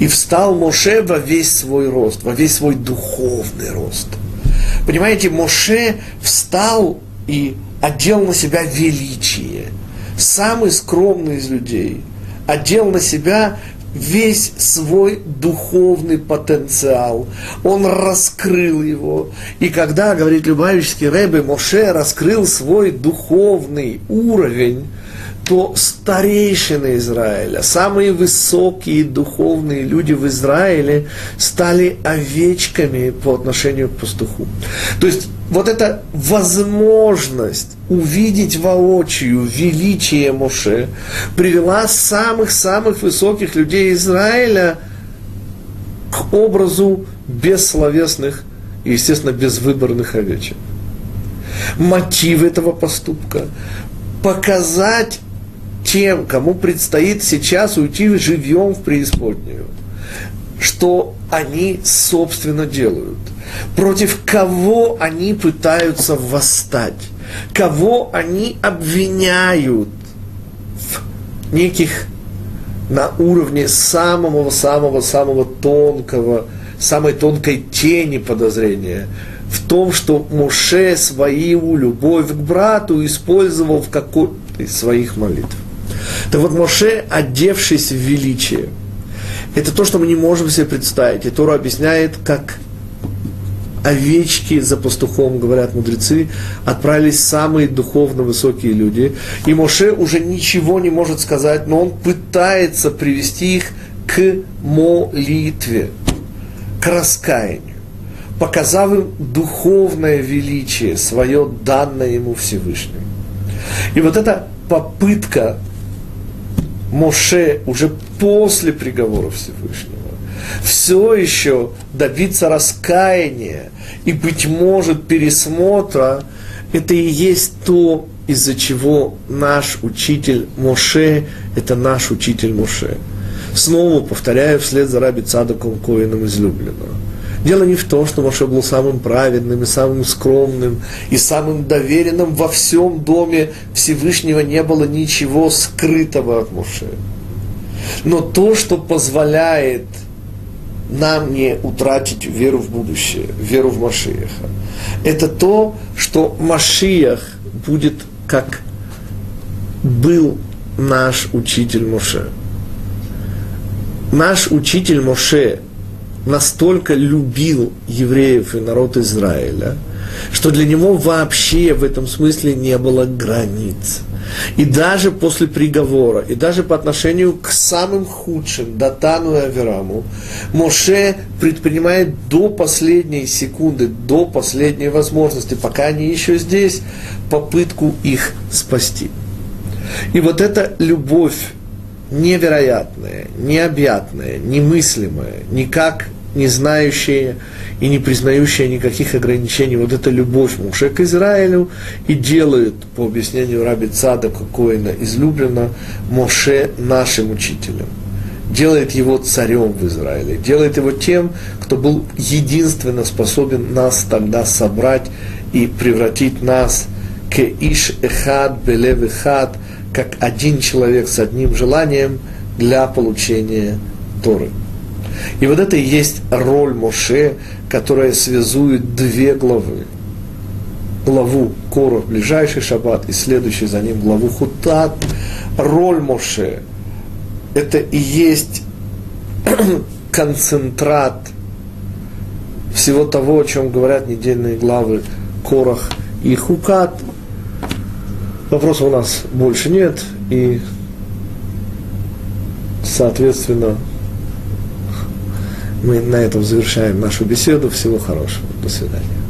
И встал Моше во весь свой рост, во весь свой духовный рост. Понимаете, Моше встал и одел на себя величие. Самый скромный из людей одел на себя весь свой духовный потенциал. Он раскрыл его. И когда, говорит Любавичский Рэбе, Моше раскрыл свой духовный уровень, то старейшины Израиля, самые высокие духовные люди в Израиле стали овечками по отношению к пастуху. То есть вот эта возможность увидеть воочию величие Моше привела самых-самых высоких людей Израиля к образу бессловесных и, естественно, безвыборных овечек. Мотив этого поступка – показать тем, кому предстоит сейчас уйти живьем в преисподнюю, что они, собственно, делают, против кого они пытаются восстать, кого они обвиняют в неких на уровне самого-самого-самого тонкого, самой тонкой тени подозрения? В том, что Моше свою любовь к брату использовал в какой-то из своих молитв. Так вот, Моше, одевшись в величие, это то, что мы не можем себе представить. И Тора объясняет, как овечки за пастухом, говорят мудрецы, отправились самые духовно высокие люди. И Моше уже ничего не может сказать, но он пытается привести их к молитве, к раскаянию, показав им духовное величие, свое данное ему Всевышним. И вот эта попытка Моше уже после приговора Всевышнего все еще добиться раскаяния и, быть может, пересмотра, это и есть то, из-за чего наш учитель Моше – это наш учитель Моше. Снова повторяю вслед за Раби Цадоком Коином излюбленного. Дело не в том, что Моше был самым праведным и самым скромным и самым доверенным. Во всем доме Всевышнего не было ничего скрытого от Моше. Но то, что позволяет нам не утратить веру в будущее, веру в Машиеха, это то, что Машиях будет как был наш учитель Моше. Наш учитель Моше настолько любил евреев и народ Израиля, что для него вообще в этом смысле не было границ. И даже после приговора, и даже по отношению к самым худшим, Датану и Авераму, Моше предпринимает до последней секунды, до последней возможности, пока они еще здесь, попытку их спасти. И вот эта любовь невероятное, необъятное, немыслимое, никак не знающее и не признающее никаких ограничений. Вот эта любовь Муше к Израилю и делает, по объяснению Раби Цада Коина излюбленно, Моше нашим учителем. Делает его царем в Израиле, делает его тем, кто был единственно способен нас тогда собрать и превратить нас к Иш Эхад Белев Эхад, как один человек с одним желанием для получения Торы. И вот это и есть роль Моше, которая связует две главы. Главу Коров, ближайший шаббат, и следующий за ним главу Хутат. Роль Моше – это и есть (clears throat) концентрат всего того, о чем говорят недельные главы Корах и Хукат – Вопросов у нас больше нет, и, соответственно, мы на этом завершаем нашу беседу. Всего хорошего. До свидания.